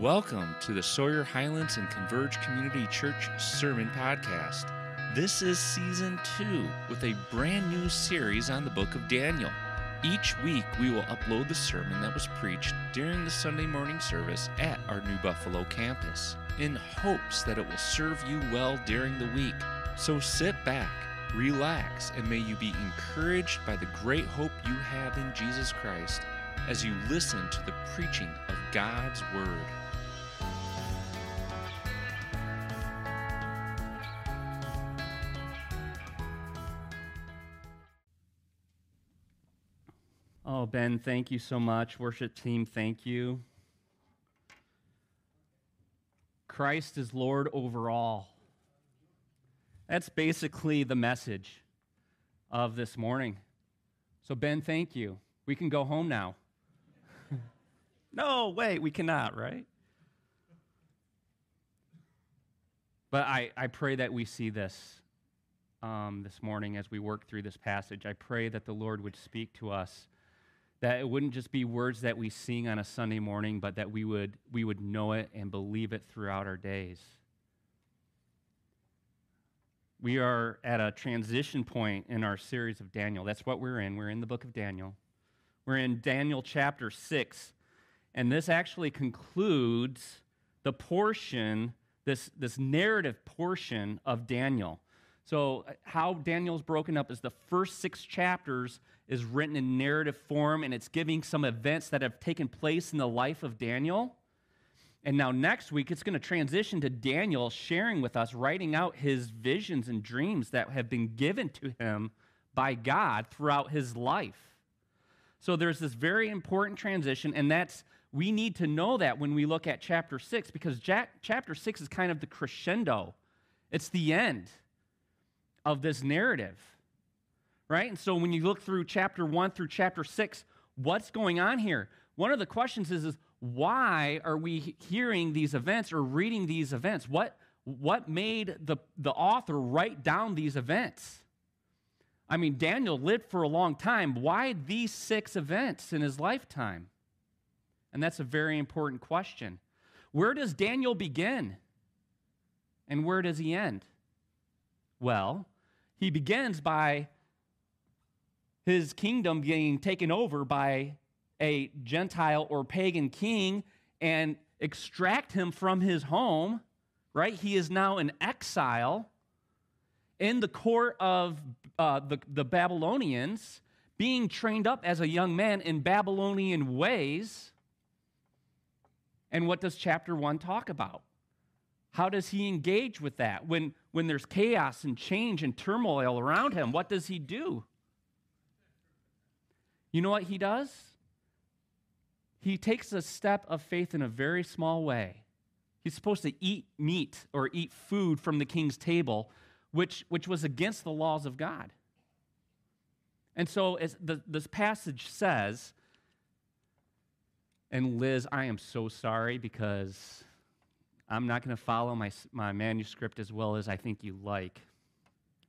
Welcome to the Sawyer Highlands and Converge Community Church Sermon Podcast. This is season two with a brand new series on the book of Daniel. Each week, we will upload the sermon that was preached during the Sunday morning service at our New Buffalo campus in hopes that it will serve you well during the week. So sit back, relax, and may you be encouraged by the great hope you have in Jesus Christ as you listen to the preaching of God's Word. Thank you so much. Worship team, thank you. Christ is Lord over all. That's basically the message of this morning. So, Ben, thank you. We can go home now. no, wait, we cannot, right? But I, I pray that we see this um, this morning as we work through this passage. I pray that the Lord would speak to us that it wouldn't just be words that we sing on a Sunday morning, but that we would, we would know it and believe it throughout our days. We are at a transition point in our series of Daniel. That's what we're in. We're in the book of Daniel. We're in Daniel chapter 6. And this actually concludes the portion, this, this narrative portion of Daniel. So, uh, how Daniel's broken up is the first six chapters is written in narrative form, and it's giving some events that have taken place in the life of Daniel. And now, next week, it's going to transition to Daniel sharing with us, writing out his visions and dreams that have been given to him by God throughout his life. So, there's this very important transition, and that's we need to know that when we look at chapter six, because chapter six is kind of the crescendo, it's the end of this narrative, right? And so when you look through chapter one through chapter six, what's going on here? One of the questions is, is why are we hearing these events or reading these events? What, what made the, the author write down these events? I mean, Daniel lived for a long time. Why these six events in his lifetime? And that's a very important question. Where does Daniel begin? And where does he end? Well, he begins by his kingdom being taken over by a Gentile or pagan king and extract him from his home, right? He is now in exile in the court of uh, the, the Babylonians, being trained up as a young man in Babylonian ways. And what does chapter 1 talk about? How does he engage with that? When, when there's chaos and change and turmoil around him, what does he do? You know what he does? He takes a step of faith in a very small way. He's supposed to eat meat or eat food from the king's table, which, which was against the laws of God. And so, as the, this passage says, and Liz, I am so sorry because I'm not going to follow my, my manuscript as well as I think you like.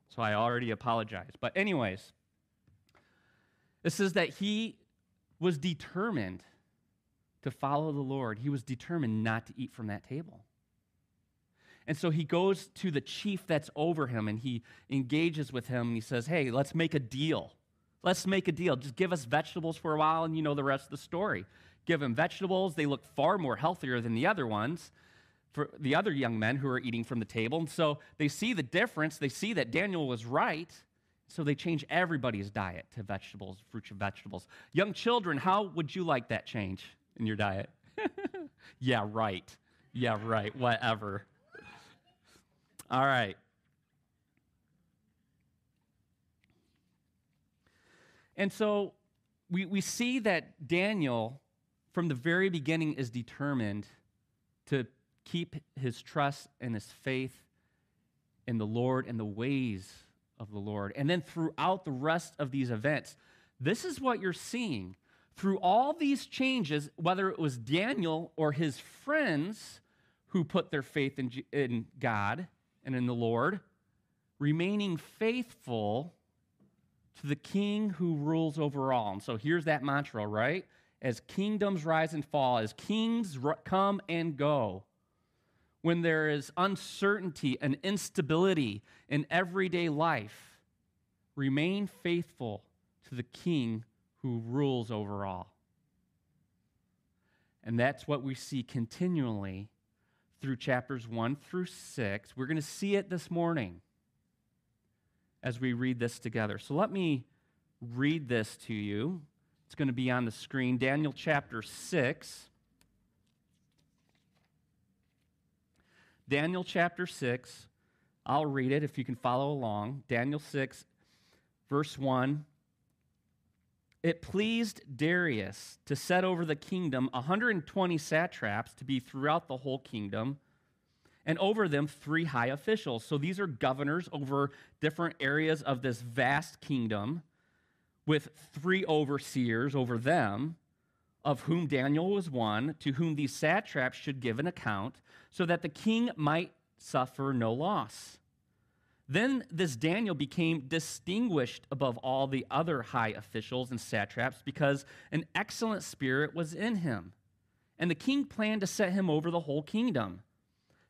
So I already apologize. But, anyways, it says that he was determined to follow the Lord. He was determined not to eat from that table. And so he goes to the chief that's over him and he engages with him and he says, Hey, let's make a deal. Let's make a deal. Just give us vegetables for a while and you know the rest of the story. Give him vegetables. They look far more healthier than the other ones for the other young men who are eating from the table. And so they see the difference. They see that Daniel was right. So they change everybody's diet to vegetables, fruits and vegetables. Young children, how would you like that change in your diet? yeah, right. Yeah, right. Whatever. All right. And so we, we see that Daniel, from the very beginning, is determined to keep his trust and his faith in the Lord and the ways of the Lord. And then throughout the rest of these events, this is what you're seeing. Through all these changes, whether it was Daniel or his friends who put their faith in, in God and in the Lord, remaining faithful to the king who rules over all. And so here's that mantra, right? as kingdoms rise and fall, as kings come and go, when there is uncertainty and instability in everyday life, remain faithful to the king who rules over all. And that's what we see continually through chapters 1 through 6. We're going to see it this morning as we read this together. So let me read this to you. It's going to be on the screen. Daniel chapter 6. Daniel chapter 6. I'll read it if you can follow along. Daniel 6, verse 1. It pleased Darius to set over the kingdom 120 satraps to be throughout the whole kingdom, and over them three high officials. So these are governors over different areas of this vast kingdom with three overseers over them, of whom Daniel was one, to whom these satraps should give an account, so that the king might suffer no loss. Then this Daniel became distinguished above all the other high officials and satraps because an excellent spirit was in him. And the king planned to set him over the whole kingdom.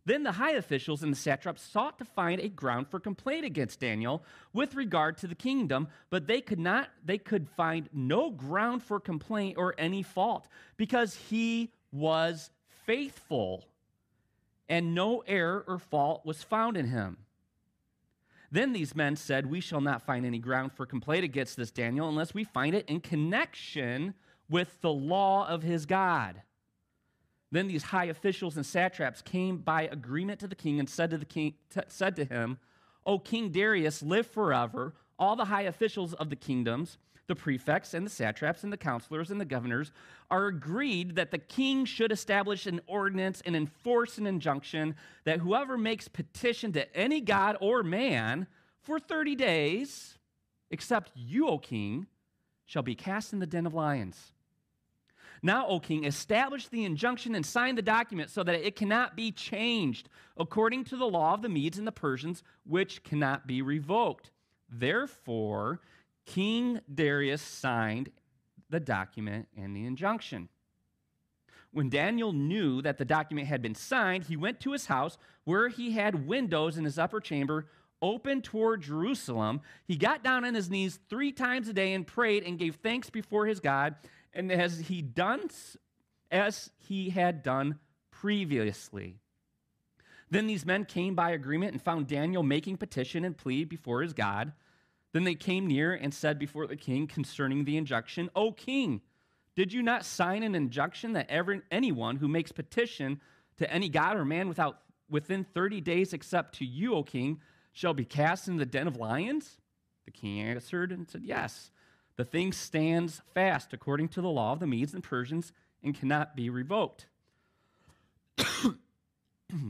Then the high officials and the satraps sought to find a ground for complaint against Daniel with regard to the kingdom, but they could not they could find no ground for complaint or any fault because he was faithful and no error or fault was found in him. Then these men said, We shall not find any ground for complaint against this Daniel unless we find it in connection with the law of his God. Then these high officials and satraps came by agreement to the king and said to the king t- said to him, "O King Darius, live forever. All the high officials of the kingdoms, the prefects and the satraps and the counselors and the governors are agreed that the king should establish an ordinance and enforce an injunction that whoever makes petition to any god or man for 30 days, except you, O king, shall be cast in the den of lions." Now, O king, establish the injunction and sign the document so that it cannot be changed according to the law of the Medes and the Persians, which cannot be revoked. Therefore, King Darius signed the document and the injunction. When Daniel knew that the document had been signed, he went to his house where he had windows in his upper chamber open toward Jerusalem. He got down on his knees three times a day and prayed and gave thanks before his God and as he done as he had done previously. Then these men came by agreement and found Daniel making petition and plea before his God. Then they came near and said before the king concerning the injunction, O king, did you not sign an injunction that every, anyone who makes petition to any god or man without, within 30 days except to you, O king, shall be cast in the den of lions? The king answered and said, Yes. The thing stands fast according to the law of the Medes and Persians and cannot be revoked.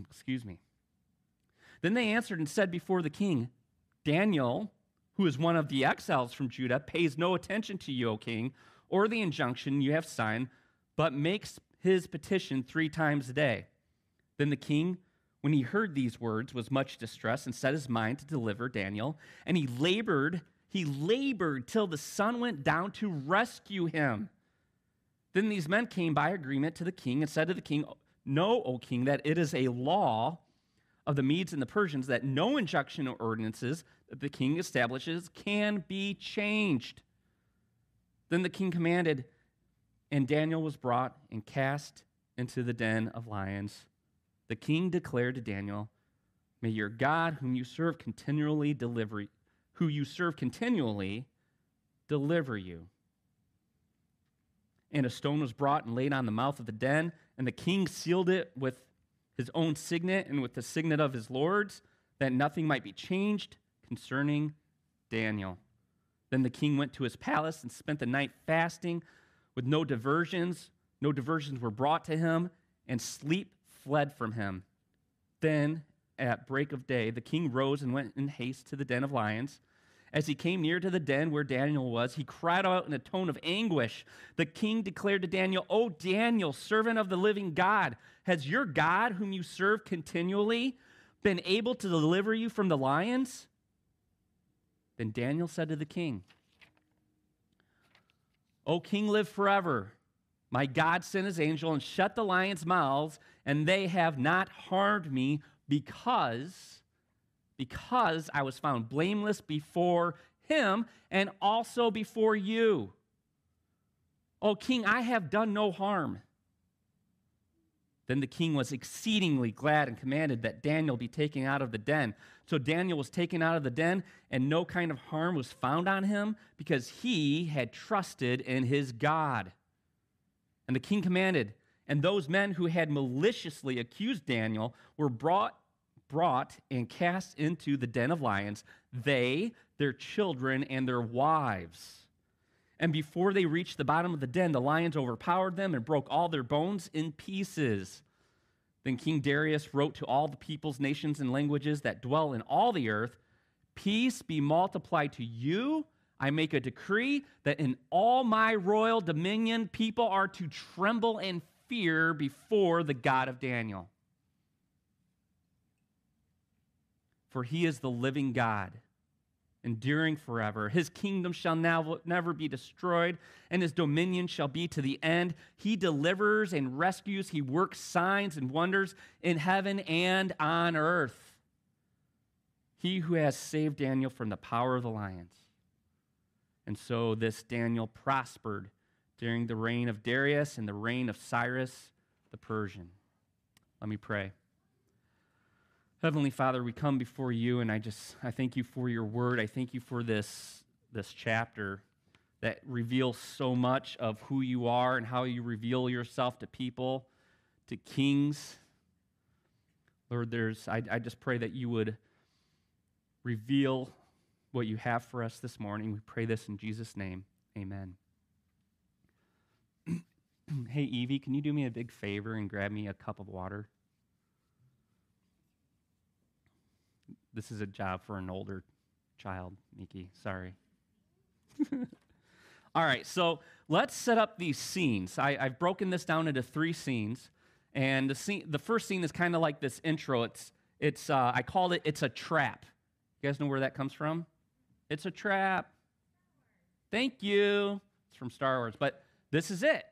Excuse me. Then they answered and said before the king, Daniel, who is one of the exiles from Judah, pays no attention to you, O king, or the injunction you have signed, but makes his petition three times a day. Then the king, when he heard these words, was much distressed and set his mind to deliver Daniel, and he labored he labored till the sun went down to rescue him. Then these men came by agreement to the king and said to the king, Know, O king, that it is a law of the Medes and the Persians that no injunction or ordinances that the king establishes can be changed. Then the king commanded, and Daniel was brought and cast into the den of lions. The king declared to Daniel, May your God, whom you serve, continually deliver who you serve continually, deliver you. And a stone was brought and laid on the mouth of the den, and the king sealed it with his own signet and with the signet of his lords, that nothing might be changed concerning Daniel. Then the king went to his palace and spent the night fasting with no diversions. No diversions were brought to him, and sleep fled from him. Then, at break of day, the king rose and went in haste to the den of lions. As he came near to the den where Daniel was, he cried out in a tone of anguish. The king declared to Daniel, O Daniel, servant of the living God, has your God, whom you serve continually, been able to deliver you from the lions? Then Daniel said to the king, O king, live forever. My God sent his angel and shut the lions' mouths, and they have not harmed me because because I was found blameless before him and also before you. O king, I have done no harm. Then the king was exceedingly glad and commanded that Daniel be taken out of the den. So Daniel was taken out of the den, and no kind of harm was found on him because he had trusted in his God. And the king commanded, and those men who had maliciously accused Daniel were brought, brought and cast into the den of lions, they, their children, and their wives. And before they reached the bottom of the den, the lions overpowered them and broke all their bones in pieces. Then King Darius wrote to all the peoples, nations, and languages that dwell in all the earth Peace be multiplied to you. I make a decree that in all my royal dominion, people are to tremble and fear before the God of Daniel. For he is the living God enduring forever. His kingdom shall now never be destroyed, and his dominion shall be to the end. He delivers and rescues, he works signs and wonders in heaven and on earth. He who has saved Daniel from the power of the lions. And so this Daniel prospered during the reign of Darius and the reign of Cyrus the Persian. Let me pray. Heavenly Father, we come before you, and I just I thank you for your word. I thank you for this this chapter that reveals so much of who you are and how you reveal yourself to people, to kings. Lord, there's I, I just pray that you would reveal what you have for us this morning. We pray this in Jesus' name. Amen. hey, Evie, can you do me a big favor and grab me a cup of water? This is a job for an older child, Nikki. Sorry. All right, so let's set up these scenes. I, have broken this down into three scenes, and the scene, the first scene is kind of like this intro. It's, it's, uh, I called it, it's a trap. You guys know where that comes from? It's a trap. Thank you. It's from Star Wars, but this is it.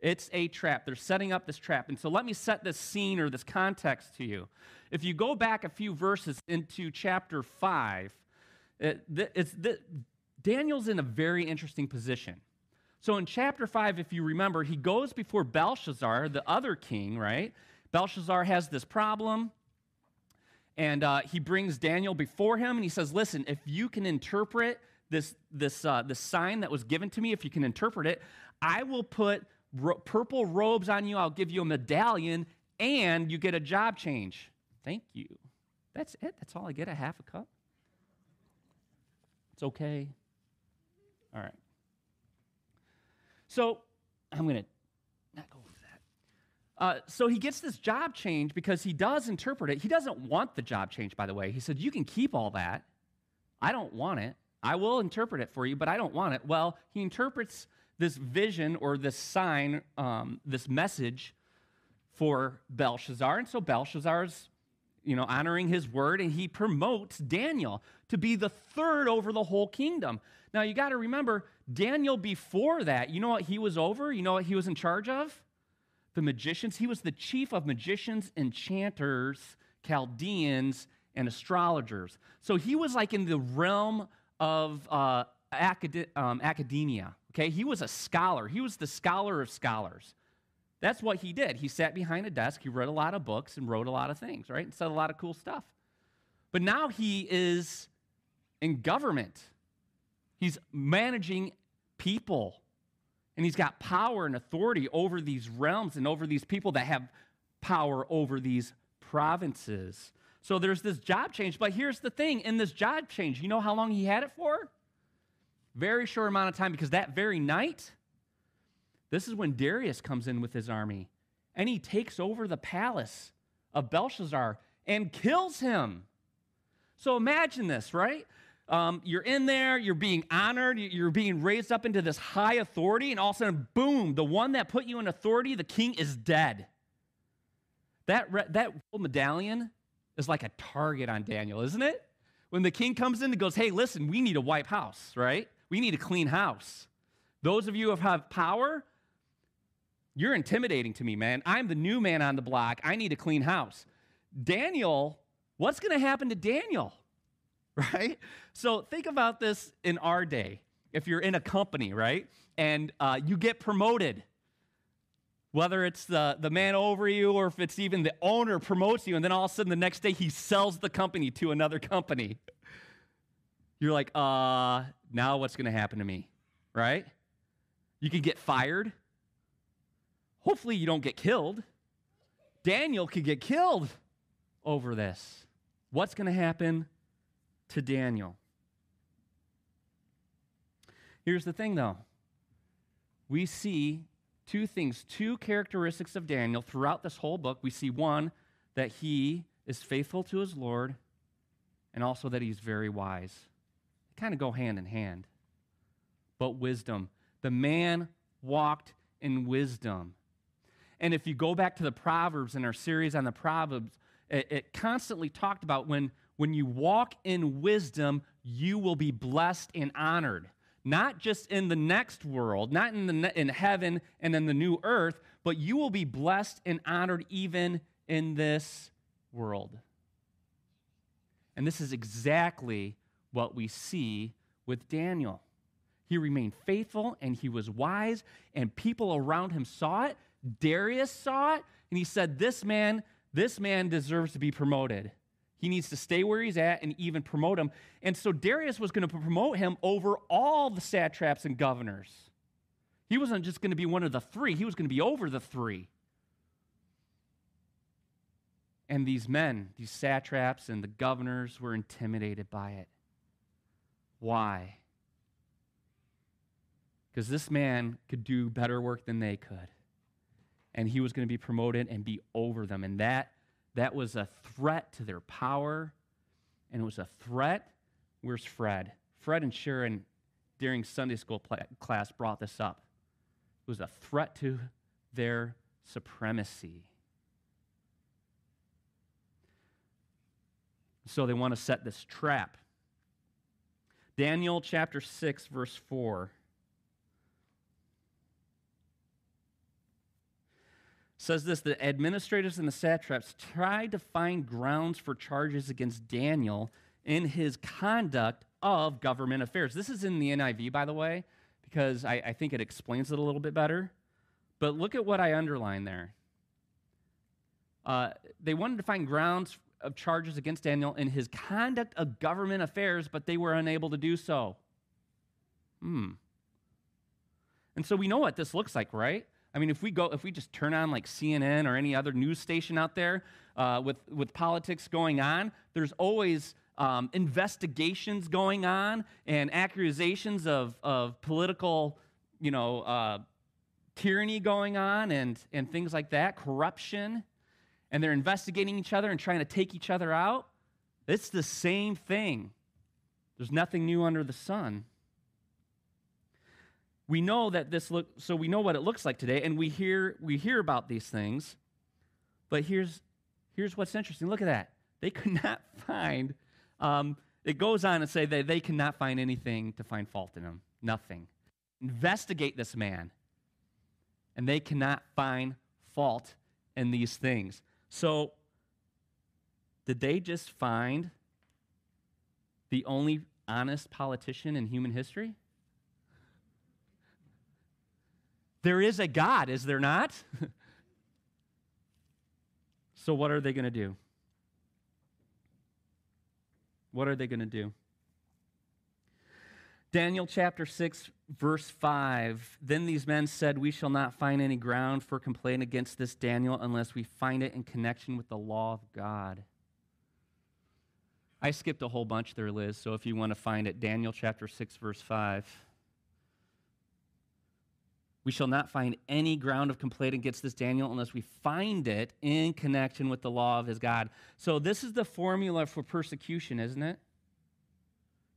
It's a trap. They're setting up this trap. And so let me set this scene or this context to you. If you go back a few verses into chapter 5, it, it's, Daniel's in a very interesting position. So in chapter 5, if you remember, he goes before Belshazzar, the other king, right? Belshazzar has this problem, and uh, he brings Daniel before him, and he says, Listen, if you can interpret this, this, uh, this sign that was given to me, if you can interpret it, I will put ro- purple robes on you, I'll give you a medallion, and you get a job change. Thank you. That's it. That's all I get a half a cup. It's okay. All right. So I'm going to not go over that. Uh, so he gets this job change because he does interpret it. He doesn't want the job change, by the way. He said, You can keep all that. I don't want it. I will interpret it for you, but I don't want it. Well, he interprets this vision or this sign, um, this message for Belshazzar. And so Belshazzar's, you know, honoring his word, and he promotes Daniel to be the third over the whole kingdom. Now, you got to remember, Daniel before that, you know what he was over? You know what he was in charge of? The magicians. He was the chief of magicians, enchanters, Chaldeans, and astrologers. So he was like in the realm of uh, acad- um, academia. Okay, he was a scholar. He was the scholar of scholars. That's what he did. He sat behind a desk, he read a lot of books and wrote a lot of things, right? And said a lot of cool stuff. But now he is in government. He's managing people. And he's got power and authority over these realms and over these people that have power over these provinces. So there's this job change. But here's the thing in this job change, you know how long he had it for? Very short amount of time because that very night, this is when Darius comes in with his army and he takes over the palace of Belshazzar and kills him. So imagine this, right? Um, you're in there, you're being honored, you're being raised up into this high authority, and all of a sudden, boom, the one that put you in authority, the king, is dead. That, re- that medallion is like a target on Daniel, isn't it? When the king comes in and goes, hey, listen, we need a wipe house, right? We need a clean house. Those of you who have power, You're intimidating to me, man. I'm the new man on the block. I need a clean house. Daniel, what's going to happen to Daniel? Right? So think about this in our day. If you're in a company, right, and uh, you get promoted, whether it's the, the man over you or if it's even the owner promotes you, and then all of a sudden the next day he sells the company to another company. You're like, uh, now what's going to happen to me? Right? You could get fired. Hopefully, you don't get killed. Daniel could get killed over this. What's going to happen to Daniel? Here's the thing, though. We see two things, two characteristics of Daniel throughout this whole book. We see one, that he is faithful to his Lord, and also that he's very wise. Kind of go hand in hand. But wisdom. The man walked in wisdom. And if you go back to the Proverbs in our series on the Proverbs, it, it constantly talked about when, when you walk in wisdom, you will be blessed and honored. Not just in the next world, not in, the, in heaven and in the new earth, but you will be blessed and honored even in this world. And this is exactly what we see with Daniel. He remained faithful and he was wise, and people around him saw it. Darius saw it, and he said, This man, this man deserves to be promoted. He needs to stay where he's at and even promote him. And so Darius was going to promote him over all the satraps and governors. He wasn't just going to be one of the three, he was going to be over the three. And these men, these satraps and the governors, were intimidated by it. Why? Because this man could do better work than they could. And he was going to be promoted and be over them. And that, that was a threat to their power. And it was a threat. Where's Fred? Fred and Sharon, during Sunday school class, brought this up. It was a threat to their supremacy. So they want to set this trap. Daniel chapter 6, verse 4. says this the administrators and the satraps tried to find grounds for charges against Daniel in his conduct of government affairs. This is in the NIV, by the way, because I, I think it explains it a little bit better. But look at what I underline there. Uh, they wanted to find grounds of charges against Daniel in his conduct of government affairs, but they were unable to do so. Hmm. And so we know what this looks like, right? I mean, if we go, if we just turn on like CNN or any other news station out there uh, with with politics going on, there's always um, investigations going on and accusations of of political, you know, uh, tyranny going on and and things like that, corruption, and they're investigating each other and trying to take each other out. It's the same thing. There's nothing new under the sun. We know that this look so we know what it looks like today and we hear we hear about these things but here's here's what's interesting. Look at that. They could not find um, it goes on to say that they cannot find anything to find fault in him. Nothing. Investigate this man and they cannot find fault in these things so did they just find the only honest politician in human history There is a God, is there not? so, what are they going to do? What are they going to do? Daniel chapter 6, verse 5. Then these men said, We shall not find any ground for complaint against this Daniel unless we find it in connection with the law of God. I skipped a whole bunch there, Liz, so if you want to find it, Daniel chapter 6, verse 5. We shall not find any ground of complaint against this Daniel unless we find it in connection with the law of his God. So, this is the formula for persecution, isn't it?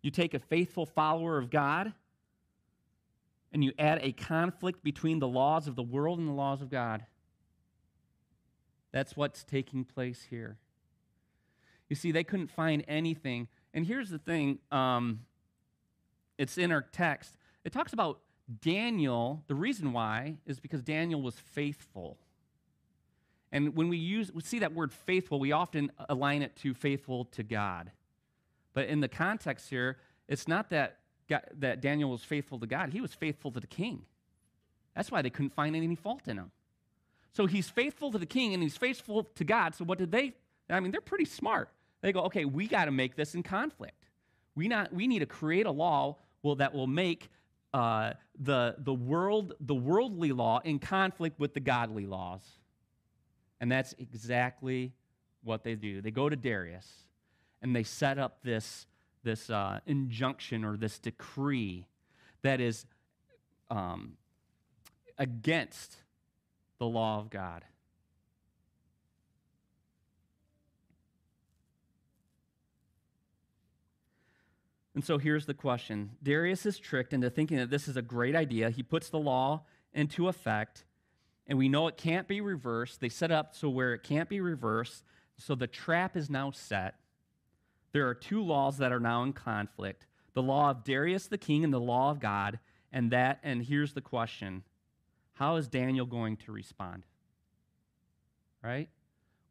You take a faithful follower of God and you add a conflict between the laws of the world and the laws of God. That's what's taking place here. You see, they couldn't find anything. And here's the thing um, it's in our text. It talks about Daniel, the reason why is because Daniel was faithful. And when we use we see that word faithful, we often align it to faithful to God. But in the context here, it's not that God, that Daniel was faithful to God, he was faithful to the king. That's why they couldn't find any fault in him. So he's faithful to the king and he's faithful to God. So what did they I mean, they're pretty smart. They go, "Okay, we got to make this in conflict. We not we need to create a law will that will make uh, the, the, world, the worldly law in conflict with the godly laws. And that's exactly what they do. They go to Darius and they set up this, this uh, injunction or this decree that is um, against the law of God. And so here's the question Darius is tricked into thinking that this is a great idea. He puts the law into effect, and we know it can't be reversed. They set up so where it can't be reversed, so the trap is now set. There are two laws that are now in conflict the law of Darius the king and the law of God. And that, and here's the question How is Daniel going to respond? Right?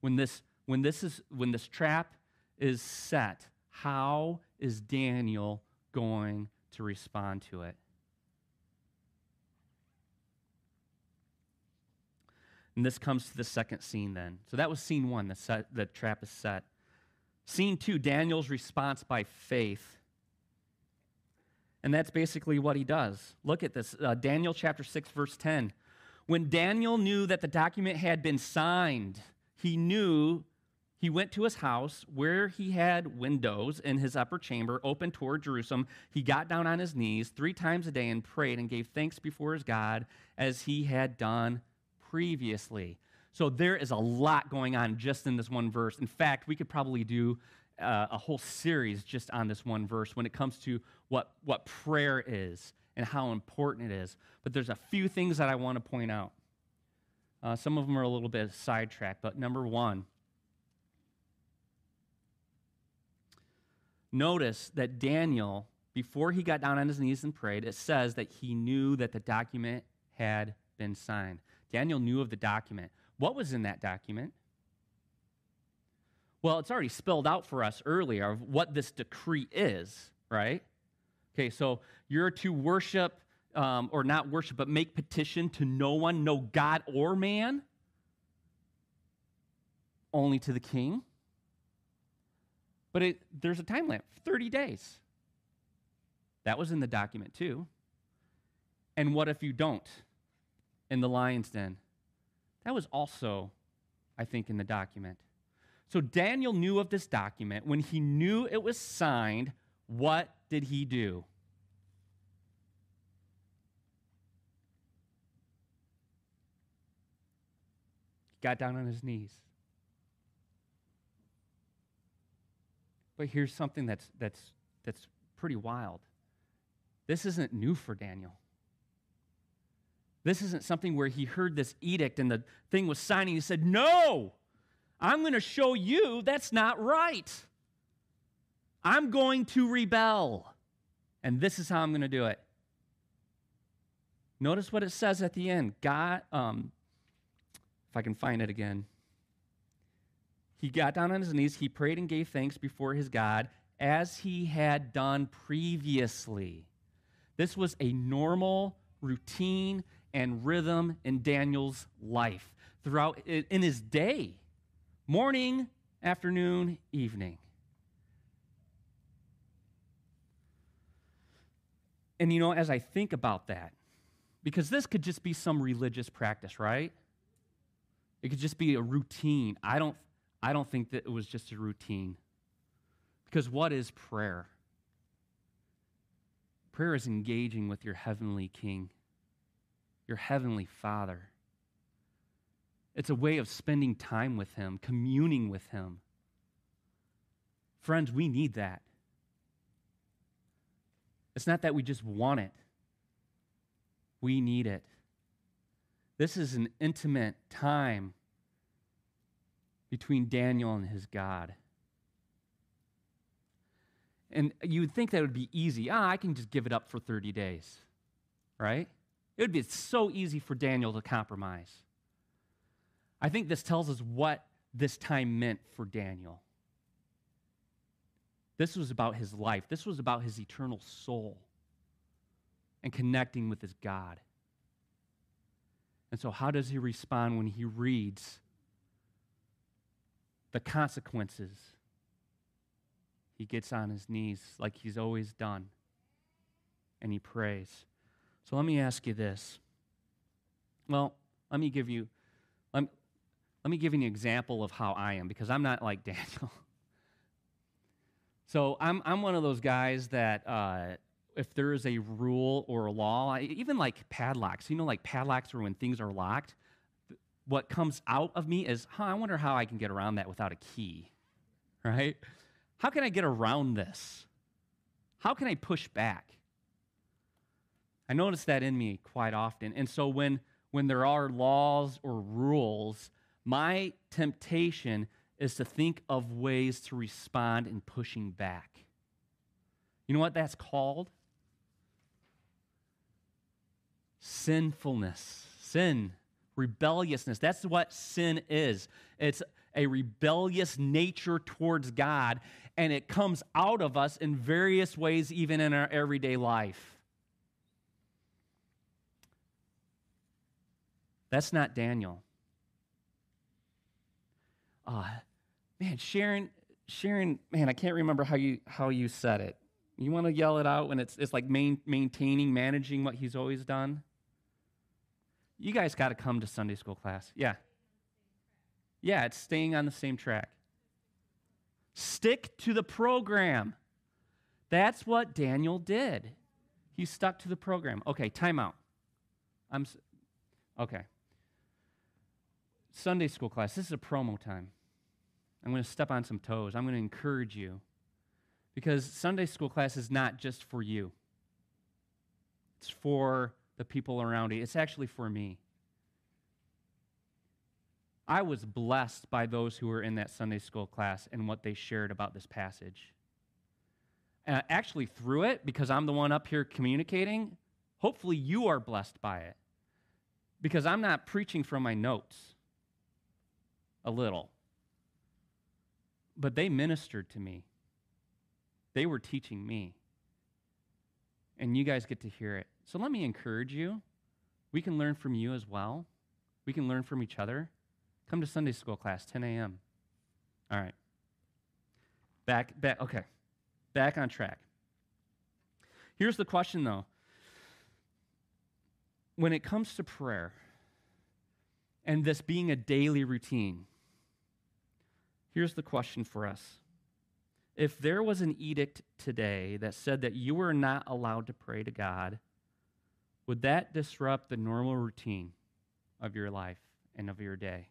When this, when this, is, when this trap is set, how is Daniel going to respond to it? And this comes to the second scene then. So that was scene one, the, set, the trap is set. Scene two, Daniel's response by faith. And that's basically what he does. Look at this uh, Daniel chapter 6, verse 10. When Daniel knew that the document had been signed, he knew he went to his house where he had windows in his upper chamber open toward Jerusalem. He got down on his knees three times a day and prayed and gave thanks before his God as he had done previously. So there is a lot going on just in this one verse. In fact, we could probably do uh, a whole series just on this one verse when it comes to what, what prayer is and how important it is. But there's a few things that I want to point out. Uh, some of them are a little bit sidetracked, but number one, notice that Daniel, before he got down on his knees and prayed, it says that he knew that the document had been signed. Daniel knew of the document. What was in that document? Well, it's already spelled out for us earlier of what this decree is, right? Okay, so you're to worship, um, or not worship, but make petition to no one, no God or man, only to the king. But it, there's a time limit 30 days. That was in the document too. And what if you don't in the lion's den? That was also, I think, in the document. So Daniel knew of this document. When he knew it was signed, what did he do? He got down on his knees. But here's something that's, that's, that's pretty wild. This isn't new for Daniel. This isn't something where he heard this edict and the thing was signing. He said, No, I'm going to show you that's not right. I'm going to rebel. And this is how I'm going to do it. Notice what it says at the end. God, um, if I can find it again. He got down on his knees, he prayed and gave thanks before his God as he had done previously. This was a normal routine and rhythm in Daniel's life throughout in his day morning, afternoon, evening. And you know, as I think about that, because this could just be some religious practice, right? It could just be a routine. I don't I don't think that it was just a routine. Because what is prayer? Prayer is engaging with your heavenly King, your heavenly Father. It's a way of spending time with Him, communing with Him. Friends, we need that. It's not that we just want it, we need it. This is an intimate time between Daniel and his God. And you would think that would be easy. Ah, I can just give it up for 30 days, right? It would be so easy for Daniel to compromise. I think this tells us what this time meant for Daniel. This was about his life, this was about his eternal soul and connecting with his God. And so, how does he respond when he reads the consequences? He gets on his knees like he's always done and he prays. So, let me ask you this. Well, let me give you. Let, let me give you an example of how I am because I'm not like Daniel. so I'm, I'm one of those guys that uh, if there is a rule or a law, even like padlocks, you know, like padlocks are when things are locked. What comes out of me is, huh, I wonder how I can get around that without a key, right? How can I get around this? How can I push back? I notice that in me quite often. And so when, when there are laws or rules, my temptation is to think of ways to respond in pushing back. You know what that's called? sinfulness, sin, rebelliousness. That's what sin is. It's a rebellious nature towards God, and it comes out of us in various ways, even in our everyday life. That's not Daniel. Uh, man, Sharon, Sharon, man, I can't remember how you how you said it. You want to yell it out when it's it's like main, maintaining, managing what he's always done. You guys got to come to Sunday school class. Yeah. Yeah, it's staying on the same track. Stick to the program. That's what Daniel did. He stuck to the program. Okay, time out. I'm okay. Sunday school class. This is a promo time. I'm going to step on some toes. I'm going to encourage you because Sunday school class is not just for you. It's for the people around you. It's actually for me. I was blessed by those who were in that Sunday school class and what they shared about this passage. And actually, through it, because I'm the one up here communicating, hopefully you are blessed by it. Because I'm not preaching from my notes a little, but they ministered to me. They were teaching me. And you guys get to hear it. So let me encourage you. We can learn from you as well. We can learn from each other. Come to Sunday school class, 10 a.m. All right. Back, back, okay. Back on track. Here's the question though. When it comes to prayer and this being a daily routine, here's the question for us. If there was an edict today that said that you were not allowed to pray to God, would that disrupt the normal routine of your life and of your day?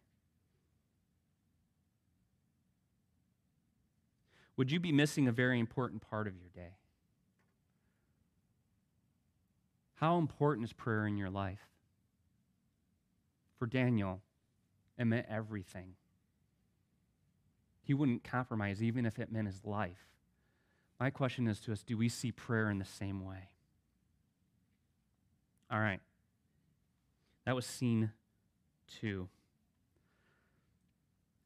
Would you be missing a very important part of your day? How important is prayer in your life? For Daniel, it meant everything. He wouldn't compromise, even if it meant his life. My question is to us do we see prayer in the same way? All right. That was scene two.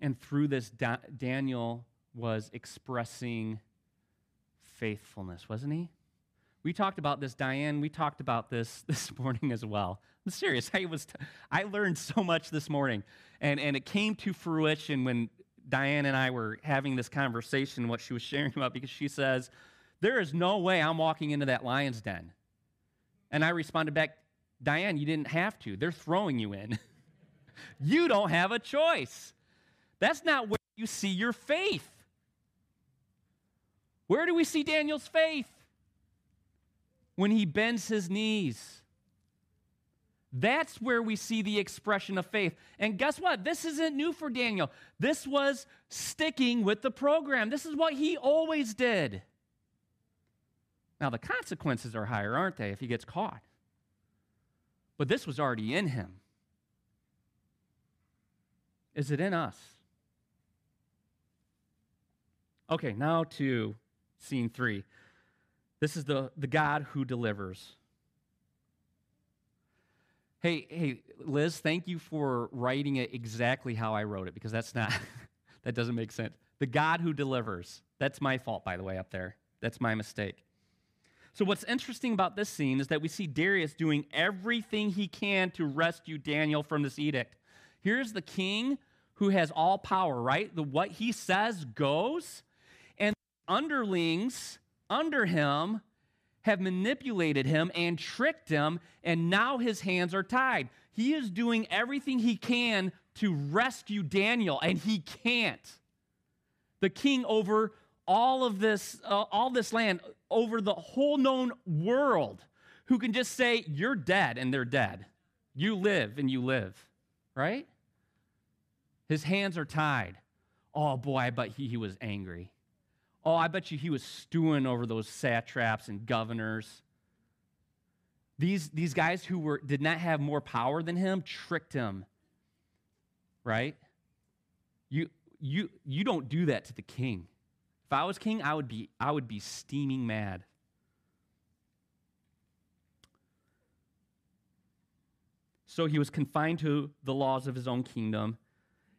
And through this, da- Daniel was expressing faithfulness, wasn't he? We talked about this, Diane. We talked about this this morning as well. I'm serious. I was, t- I learned so much this morning, and and it came to fruition when Diane and I were having this conversation. What she was sharing about because she says, "There is no way I'm walking into that lion's den," And I responded back, Diane, you didn't have to. They're throwing you in. you don't have a choice. That's not where you see your faith. Where do we see Daniel's faith? When he bends his knees. That's where we see the expression of faith. And guess what? This isn't new for Daniel. This was sticking with the program. This is what he always did. Now, the consequences are higher, aren't they, if he gets caught? But this was already in him. Is it in us? Okay, now to scene three. This is the, the God who delivers. Hey, hey, Liz, thank you for writing it exactly how I wrote it because that's not, that doesn't make sense. The God who delivers. That's my fault, by the way, up there. That's my mistake. So, what's interesting about this scene is that we see Darius doing everything he can to rescue Daniel from this edict. Here's the king who has all power, right? The what he says goes, and underlings under him have manipulated him and tricked him, and now his hands are tied. He is doing everything he can to rescue Daniel, and he can't. The king over all of this, uh, all this land, over the whole known world, who can just say, You're dead, and they're dead. You live, and you live, right? His hands are tied. Oh boy, I bet he, he was angry. Oh, I bet you he was stewing over those satraps and governors. These, these guys who were, did not have more power than him tricked him, right? You, you, you don't do that to the king. If I was king, I would be, I would be steaming mad. So he was confined to the laws of his own kingdom.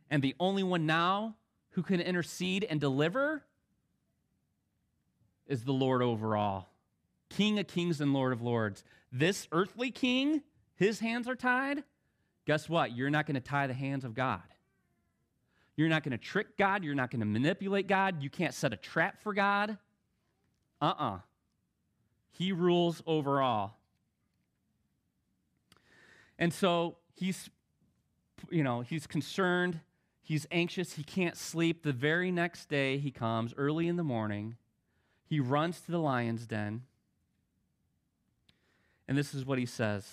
And the only one now who can intercede and deliver is the Lord over all, King of kings and Lord of lords. This earthly king, his hands are tied. Guess what? You're not going to tie the hands of God. You're not going to trick God. You're not going to manipulate God. You can't set a trap for God. Uh uh-uh. uh He rules over all. And so he's, you know, he's concerned. He's anxious. He can't sleep. The very next day, he comes early in the morning he runs to the lion's den. And this is what he says.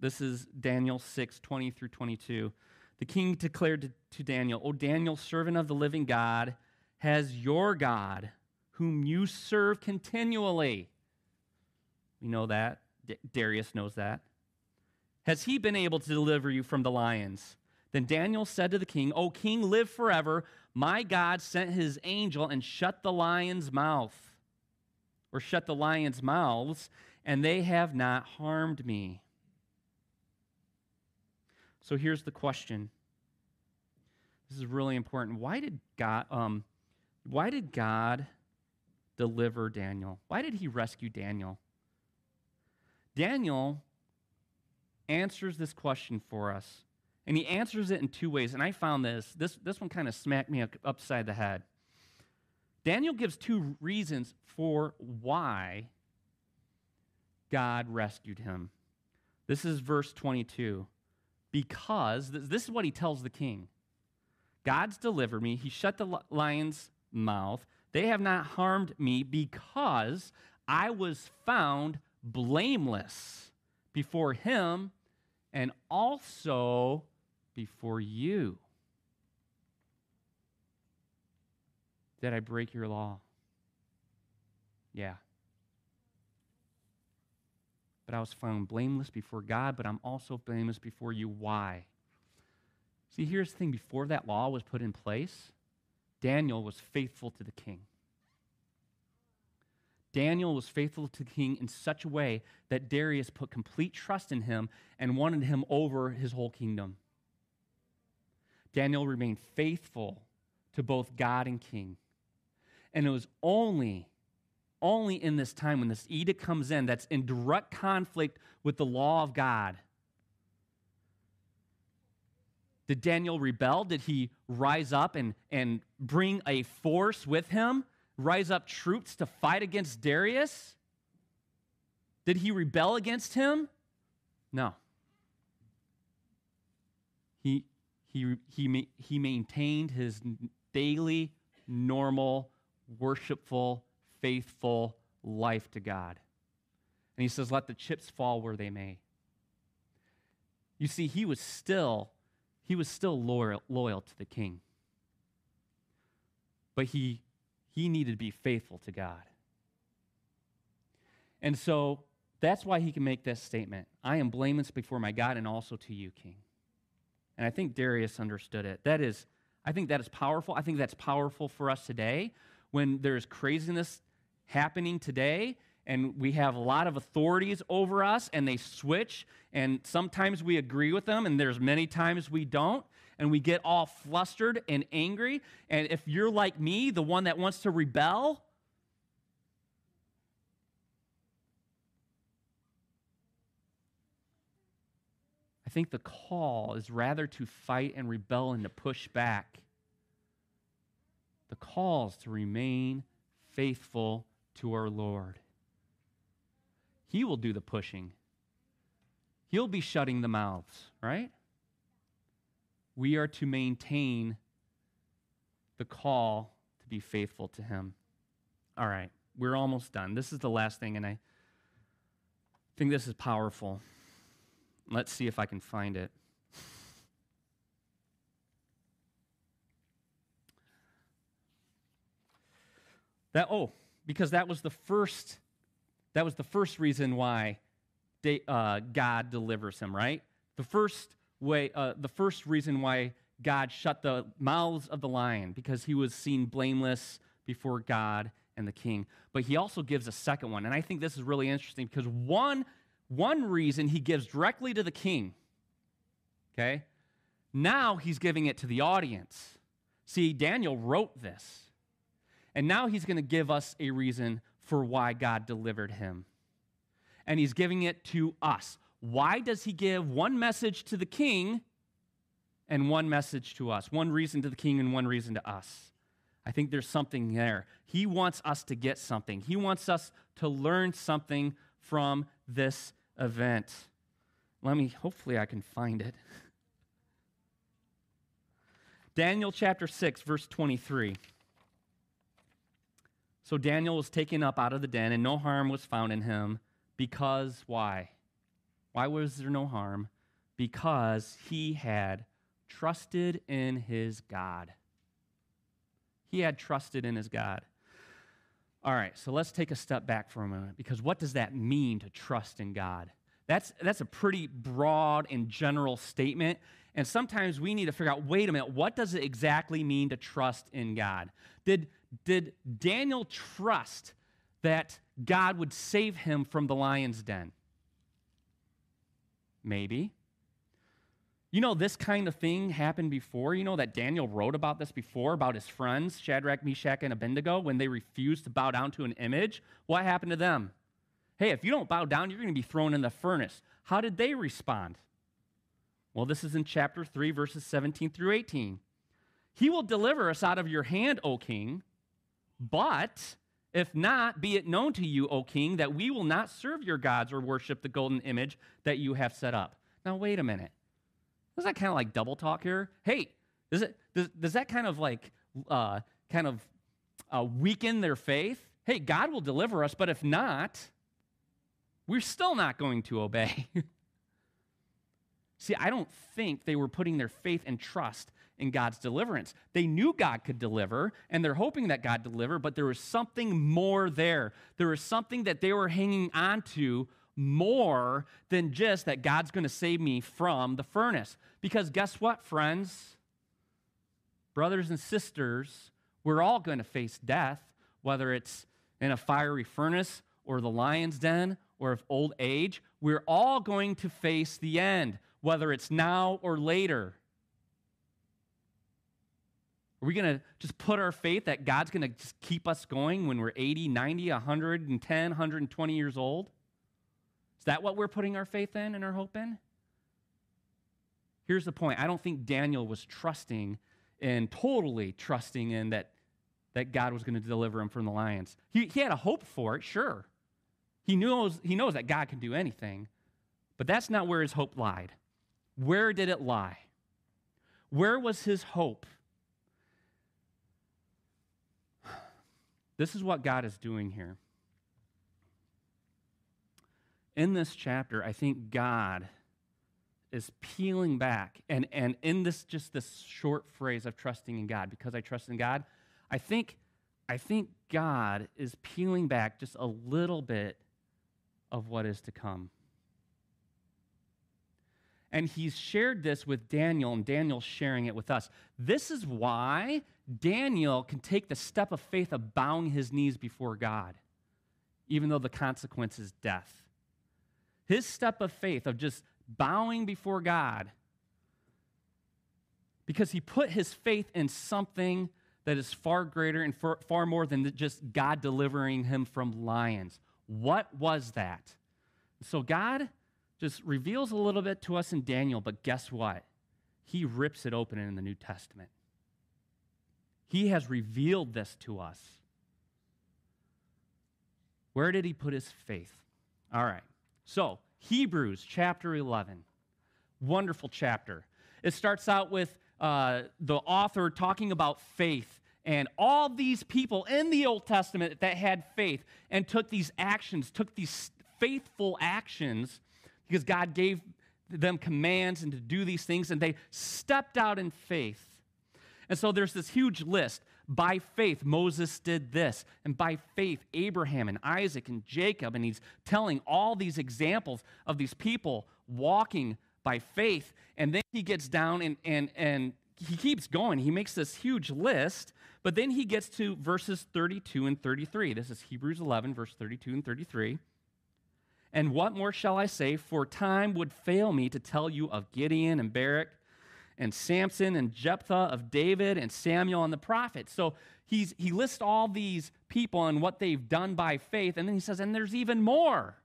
This is Daniel 6, 20 through 22. The king declared to, Daniel, O Daniel, servant of the living God, has your God, whom you serve continually. We know that. D- Darius knows that. Has he been able to deliver you from the lions? Then Daniel said to the king, O king, live forever. My God sent his angel and shut the lion's mouth or shut the lions' mouths, and they have not harmed me. So here's the question. This is really important. Why did God um, why did God deliver Daniel? Why did he rescue Daniel? Daniel answers this question for us. And he answers it in two ways. And I found this. This, this one kind of smacked me upside the head. Daniel gives two reasons for why God rescued him. This is verse 22. Because, this is what he tells the king God's delivered me. He shut the lion's mouth. They have not harmed me because I was found blameless before him and also before you. Did I break your law? Yeah. But I was found blameless before God, but I'm also blameless before you. Why? See, here's the thing before that law was put in place, Daniel was faithful to the king. Daniel was faithful to the king in such a way that Darius put complete trust in him and wanted him over his whole kingdom. Daniel remained faithful to both God and king. And it was only, only in this time when this edict comes in that's in direct conflict with the law of God. Did Daniel rebel? Did he rise up and, and bring a force with him? Rise up troops to fight against Darius? Did he rebel against him? No. He, he, he, he maintained his daily, normal worshipful, faithful life to God. And he says, Let the chips fall where they may. You see, he was still, he was still loyal, loyal to the king. But he, he needed to be faithful to God. And so that's why he can make this statement I am blameless before my God and also to you, king. And I think Darius understood it. That is, I think that is powerful. I think that's powerful for us today when there's craziness happening today and we have a lot of authorities over us, and they switch, and sometimes we agree with them, and there's many times we don't, and we get all flustered and angry. And if you're like me, the one that wants to rebel, I think the call is rather to fight and rebel and to push back. The calls to remain faithful to our Lord. He will do the pushing, He'll be shutting the mouths, right? We are to maintain the call to be faithful to Him. All right, we're almost done. This is the last thing, and I think this is powerful. Let's see if I can find it. That oh, because that was the first that was the first reason why uh, God delivers him, right? The first way, uh, the first reason why God shut the mouths of the lion because he was seen blameless before God and the king. But he also gives a second one, and I think this is really interesting because one one reason he gives directly to the king. Okay? Now he's giving it to the audience. See, Daniel wrote this. And now he's going to give us a reason for why God delivered him. And he's giving it to us. Why does he give one message to the king and one message to us? One reason to the king and one reason to us. I think there's something there. He wants us to get something, he wants us to learn something from this event. Let me, hopefully, I can find it. Daniel chapter 6, verse 23. So Daniel was taken up out of the den, and no harm was found in him, because why? Why was there no harm? Because he had trusted in his God. He had trusted in his God. All right, so let's take a step back for a moment because what does that mean to trust in God? That's, that's a pretty broad and general statement. And sometimes we need to figure out wait a minute, what does it exactly mean to trust in God? Did, did Daniel trust that God would save him from the lion's den? Maybe. You know, this kind of thing happened before. You know that Daniel wrote about this before, about his friends, Shadrach, Meshach, and Abednego, when they refused to bow down to an image. What happened to them? Hey, if you don't bow down, you're going to be thrown in the furnace. How did they respond? Well, this is in chapter 3, verses 17 through 18. He will deliver us out of your hand, O king, but if not, be it known to you, O king, that we will not serve your gods or worship the golden image that you have set up. Now, wait a minute. Does that kind of like double talk here? Hey, does, it, does, does that kind of like, uh, kind of uh, weaken their faith? Hey, God will deliver us, but if not, we're still not going to obey. See, I don't think they were putting their faith and trust in God's deliverance. They knew God could deliver, and they're hoping that God deliver, but there was something more there. There was something that they were hanging on to more than just that God's going to save me from the furnace. Because guess what, friends? Brothers and sisters, we're all going to face death, whether it's in a fiery furnace or the lion's den or of old age. We're all going to face the end, whether it's now or later. Are we going to just put our faith that God's going to just keep us going when we're 80, 90, 110, 120 years old? Is that what we're putting our faith in and our hope in? Here's the point I don't think Daniel was trusting and totally trusting in that, that God was going to deliver him from the lions. He, he had a hope for it, sure. He knows, he knows that God can do anything, but that's not where his hope lied. Where did it lie? Where was his hope? This is what God is doing here in this chapter, I think God is peeling back. And, and in this just this short phrase of trusting in God, because I trust in God, I think, I think God is peeling back just a little bit of what is to come. And he's shared this with Daniel, and Daniel's sharing it with us. This is why Daniel can take the step of faith of bowing his knees before God even though the consequence is death. His step of faith, of just bowing before God, because he put his faith in something that is far greater and far, far more than just God delivering him from lions. What was that? So God just reveals a little bit to us in Daniel, but guess what? He rips it open in the New Testament. He has revealed this to us. Where did he put his faith? All right. So, Hebrews chapter 11. Wonderful chapter. It starts out with uh, the author talking about faith and all these people in the Old Testament that had faith and took these actions, took these faithful actions because God gave them commands and to do these things, and they stepped out in faith. And so there's this huge list. By faith, Moses did this. And by faith, Abraham and Isaac and Jacob. And he's telling all these examples of these people walking by faith. And then he gets down and, and, and he keeps going. He makes this huge list. But then he gets to verses 32 and 33. This is Hebrews 11, verse 32 and 33. And what more shall I say? For time would fail me to tell you of Gideon and Barak and Samson and Jephthah, of David and Samuel and the prophets. So he's, he lists all these people and what they've done by faith. And then he says, and there's even more.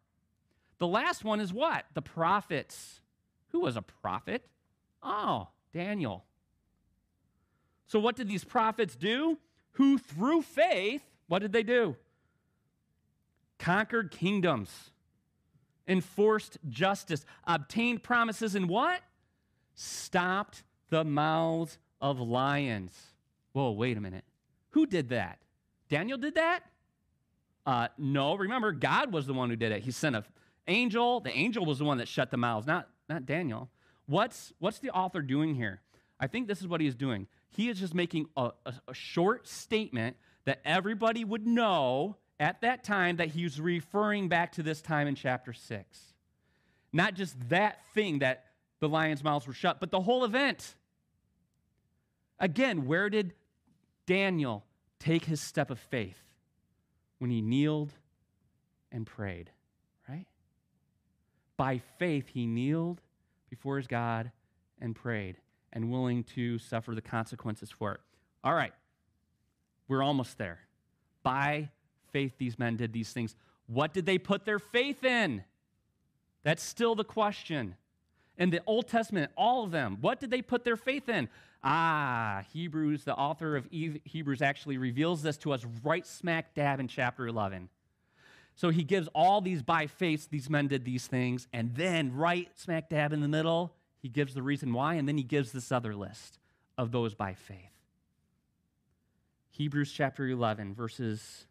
The last one is what? The prophets. Who was a prophet? Oh, Daniel. So what did these prophets do? Who through faith, what did they do? Conquered kingdoms enforced justice, obtained promises, and what? Stopped the mouths of lions. Whoa, wait a minute. Who did that? Daniel did that? Uh, no, remember, God was the one who did it. He sent an angel. The angel was the one that shut the mouths, not, not Daniel. What's, what's the author doing here? I think this is what he is doing. He is just making a, a, a short statement that everybody would know at that time that he's referring back to this time in chapter 6. Not just that thing that the lion's mouths were shut, but the whole event. Again, where did Daniel take his step of faith? When he kneeled and prayed, right? By faith, he kneeled before his God and prayed and willing to suffer the consequences for it. All right, we're almost there. By faith these men did these things. What did they put their faith in? That's still the question. In the Old Testament, all of them, what did they put their faith in? Ah, Hebrews, the author of Hebrews actually reveals this to us right smack dab in chapter 11. So he gives all these by faith, these men did these things, and then right smack dab in the middle, he gives the reason why, and then he gives this other list of those by faith. Hebrews chapter 11, verses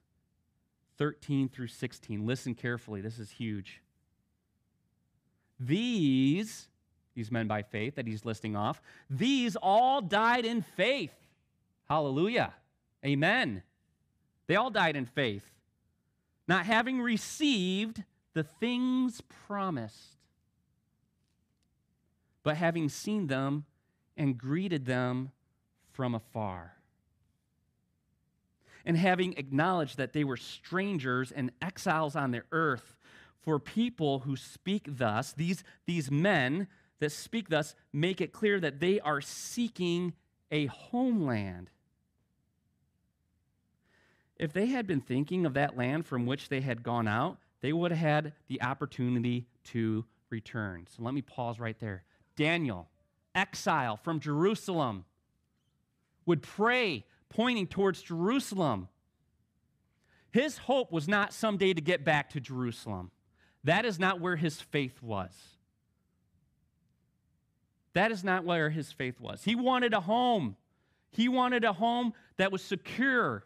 13 through 16. Listen carefully, this is huge. These, these men by faith that he's listing off, these all died in faith. Hallelujah. Amen. They all died in faith, not having received the things promised, but having seen them and greeted them from afar and having acknowledged that they were strangers and exiles on the earth, for people who speak thus, these, these men that speak thus, make it clear that they are seeking a homeland. If they had been thinking of that land from which they had gone out, they would have had the opportunity to return. So let me pause right there. Daniel, exile from Jerusalem, would pray pointing towards Jerusalem. His hope was not someday to get back to Jerusalem. That is not where his faith was. That is not where his faith was. He wanted a home. He wanted a home that was secure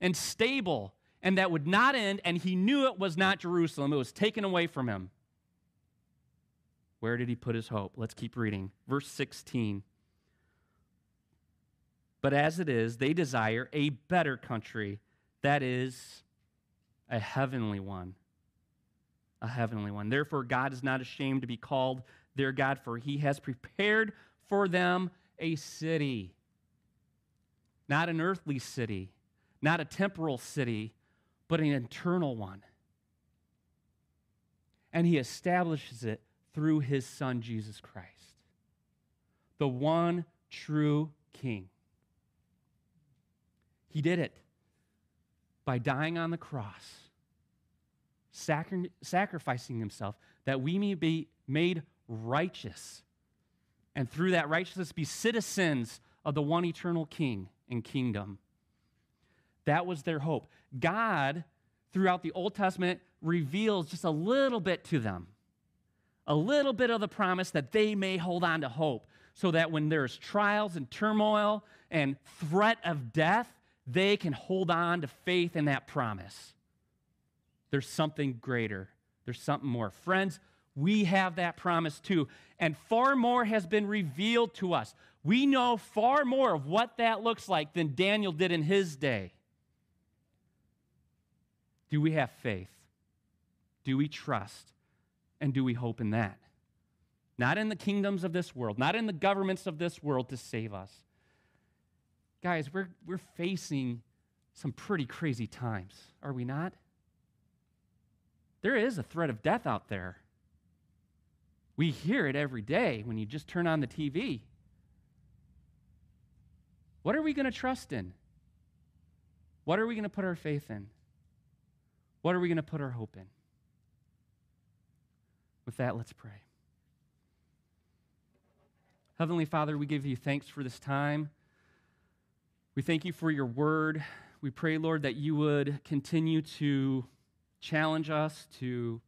and stable and that would not end, and he knew it was not Jerusalem. It was taken away from him. Where did he put his hope? Let's keep reading. Verse 16. But as it is, they desire a better country, that is, a heavenly one. A heavenly one. Therefore, God is not ashamed to be called their God, for he has prepared for them a city. Not an earthly city, not a temporal city, but an eternal one. and he establishes it through his son, Jesus Christ, the one true king. He did it by dying on the cross, sacri- sacrificing himself that we may be made righteous, and through that righteousness be citizens of the one eternal king and kingdom. That was their hope. God, throughout the Old Testament, reveals just a little bit to them, a little bit of the promise that they may hold on to hope, so that when there's trials and turmoil and threat of death, they can hold on to faith in that promise. There's something greater, there's something more. Friends, we have that promise too. And far more has been revealed to us. We know far more of what that looks like than Daniel did in his day. Do we have faith? Do we trust? And do we hope in that? Not in the kingdoms of this world, not in the governments of this world to save us. Guys, we're, we're facing some pretty crazy times, are we not? There is a threat of death out there. We hear it every day when you just turn on the TV. What are we going to trust in? What are we going to put our faith in? What are we going to put our hope in? With that, let's pray. Heavenly Father, we give you thanks for this time. We thank you for your word. We pray, Lord, that you would continue to challenge us to,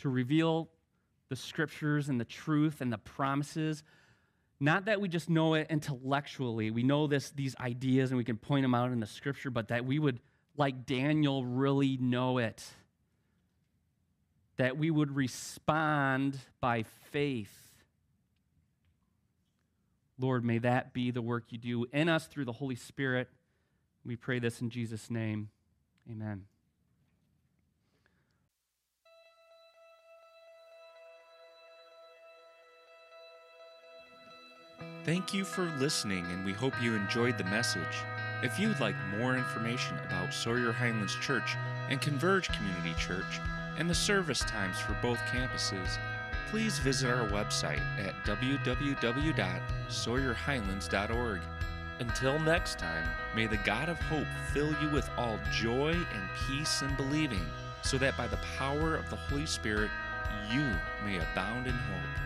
to reveal the scriptures and the truth and the promises. Not that we just know it intellectually, we know this, these ideas and we can point them out in the scripture, but that we would, like Daniel, really know it. That we would respond by faith. Lord, may that be the work you do in us through the Holy Spirit. We pray this in Jesus' name. Amen. Thank you for listening, and we hope you enjoyed the message. If you'd like more information about Sawyer Highlands Church and Converge Community Church and the service times for both campuses, please visit our website at www.sawyerhighlands.org. Until next time, may the God of hope fill you with all joy and peace in believing, so that by the power of the Holy Spirit you may abound in hope.